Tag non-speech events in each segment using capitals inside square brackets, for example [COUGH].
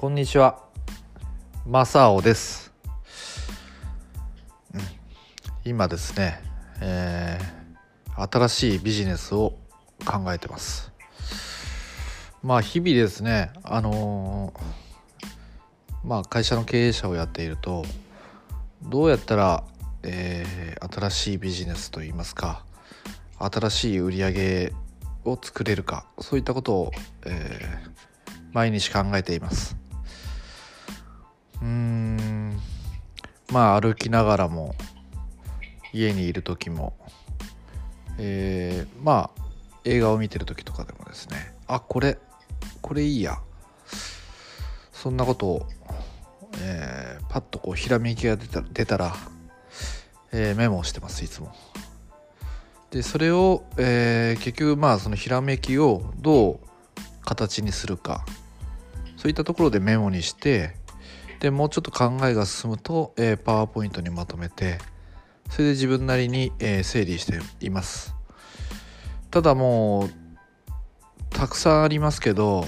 こんにちは。マサオです。うん今ですね、えー新しいビジネスを考えてます。まあ日々ですね、あのーまあ会社の経営者をやっていると、どうやったら、えー新しいビジネスといいますか、新しい売り上げを作れるか、そういったことを、えー毎日考えています。うんまあ歩きながらも家にいる時も、えーまあ映画を見てる時とかでもですねあこれこれいいやそんなことを、えーパッとこうひらめきが出た出たら、えーメモをしてますいつも。でそれを、えー結局まあそのひらめきをどう形にするかそういったところでメモにしてでもうちょっと考えが進むと、えーパワーポイントにまとめてそれで自分なりに、えー整理しています。ただもうたくさんありますけど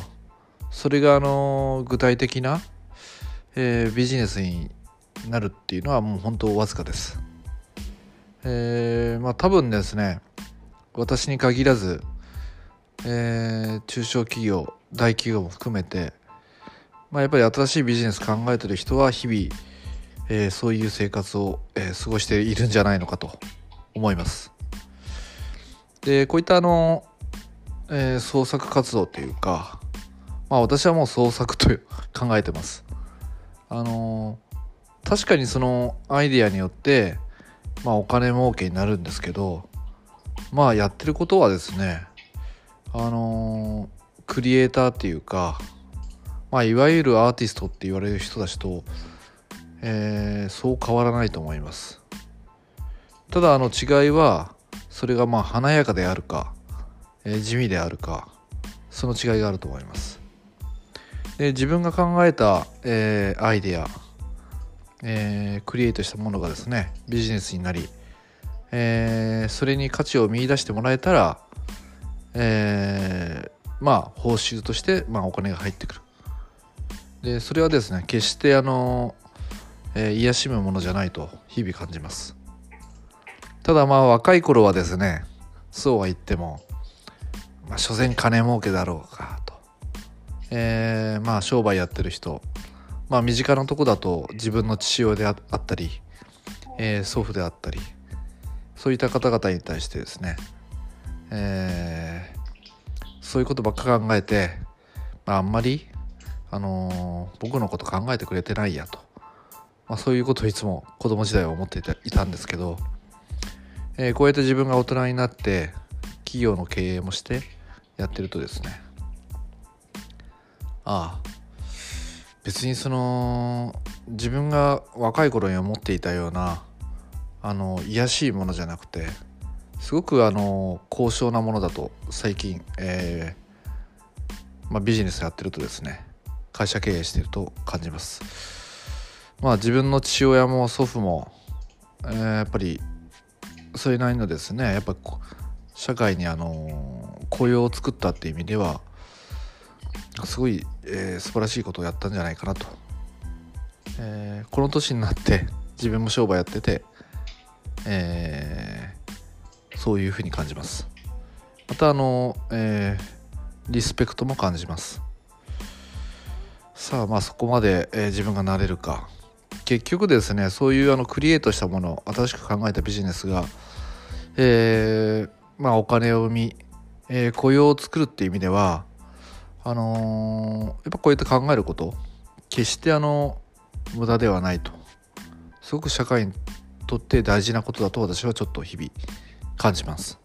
それがあの具体的な、えービジネスになるっていうのはもう本当わずかです。えーまあ多分ですね私に限らず、えー中小企業大企業も含めてまあ、やっぱり新しいビジネス考えてる人は日々、えーそういう生活を、えー過ごしているんじゃないのかと思います。でこういったあの、えー創作活動というか、まあ、私はもう創作と考えてます。あの確かにそのアイデアによって、まあ、お金儲けになるんですけどまあやってることはですねあのクリエイターっていうかまあ、いわゆるアーティストって言われる人たちと、えーそう変わらないと思います。ただあの違いはそれがまあ華やかであるか、えー地味であるかその違いがあると思います。で自分が考えた、えーアイデア、えークリエイトしたものがですねビジネスになり、えーそれに価値を見出してもらえたら、えーまあ報酬として、まあ、お金が入ってくる。でそれはですね決してあの、えー癒しむものじゃないと日々感じます。ただまあ若い頃はですねそうは言ってもまあ所詮金儲けだろうかと。えーまあ商売やってる人まあ身近なとこだと自分の父親であったり、えー祖父であったりそういった方々に対してですね、えーそういうことばっか考えて、まあ、あんまりあのー僕のこと考えてくれてないやと、まあ、そういうことをいつも子供時代は思っていたいたんですけど、えーこうやって自分が大人になって企業の経営もしてやってるとですね。ああ別にその自分が若い頃に思っていたようなあの癒やしいものじゃなくてすごくあの高尚なものだと最近、えーまあ、ビジネスやってるとですね会社経営してると感じます。まあ自分の父親も祖父も、えーやっぱりそれなりのですねやっぱ社会にあの雇用を作ったっていう意味ではすごい、えー素晴らしいことをやったんじゃないかなと、えーこの年になって自分も商売やってて、えーそういうふうに感じます。またあの、えーリスペクトも感じます。さあまあそこまで、えー自分がなれるか。結局ですねそういうあのクリエイトしたもの新しく考えたビジネスが、えーまあお金を生み、えー雇用を作るっていう意味ではあのーやっぱこうやって考えること決してあの無駄ではないと。すごく社会にとって大事なことだと私はちょっと日々感じます。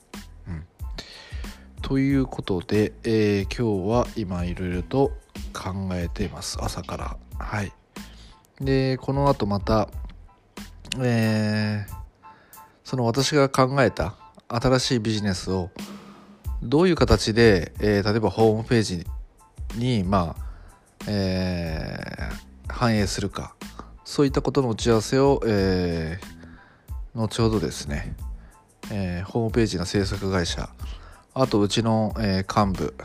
ということで、えー今日は今いろいろと考えてます朝から。はい、でこの後また、えーその私が考えた新しいビジネスをどういう形で、えー例えばホームページにまあ、えー反映するかそういったことの打ち合わせを、えー後ほどですね、えーホームページの制作会社あとうちの、えー幹部、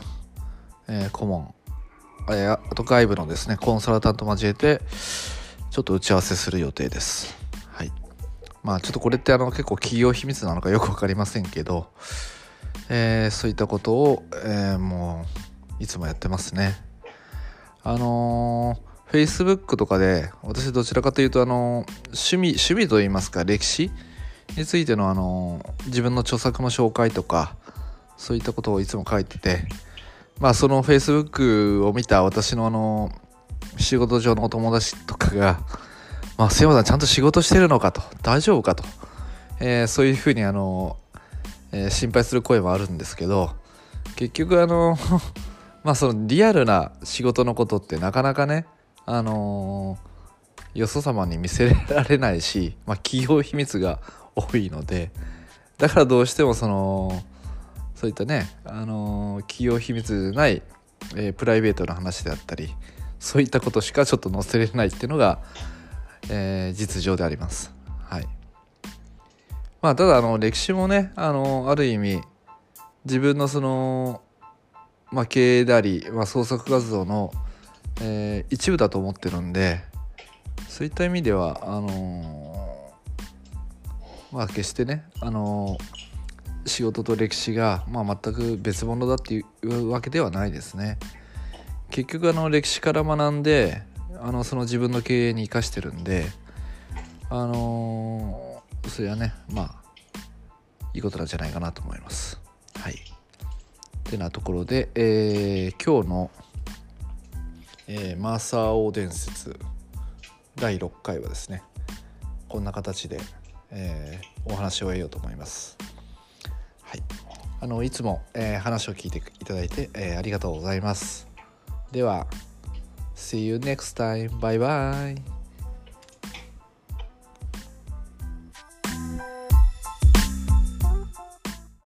え顧問えー、あと外部のですねコンサルタント交えてちょっと打ち合わせする予定です。はい。まあちょっとこれってあの結構企業秘密なのかよく分かりませんけど、えー、そういったことを、えー、もういつもやってますね。あのー、Facebook とかで私どちらかというとあの趣味趣味といいますか歴史についてのあの自分の著作の紹介とかそういったことをいつも書いててまあその Facebook を見た私のあの仕事上のお友達とかが「まあ、瀬山さんちゃんと仕事してるのか」と「大丈夫かと」えー、そういうふうにあの、えー、心配する声もあるんですけど結局あの [LAUGHS] まあそのリアルな仕事のことってなかなかねあのー、よそ様に見せられないし、まあ、企業秘密が多いのでだからどうしてもそのそういったね、あの、企業秘密ない、えー、プライベートな話であったりそういったことしかちょっと載せれないっていうのが、えー、実情であります。はいまあ、ただあの歴史もね、あのある意味自分のその、まあ、経営であり、まあ、創作活動の、えー、一部だと思ってるんでそういった意味ではあの、まあ決してね、あのー仕事と歴史が、まあ、全く別物だっていうわけではないですね。結局あの歴史から学んであのその自分の経営に生かしてるんであのー、それはねまあいいことなんじゃないかなと思います。はい。てなところで、えー、今日の、えー、マーサー王伝説第6回はですねこんな形で、えー、お話を終えようと思います。はい、あのいつも、えー、話を聞いていただいて、えー、ありがとうございます。では、See you next time. Bye bye.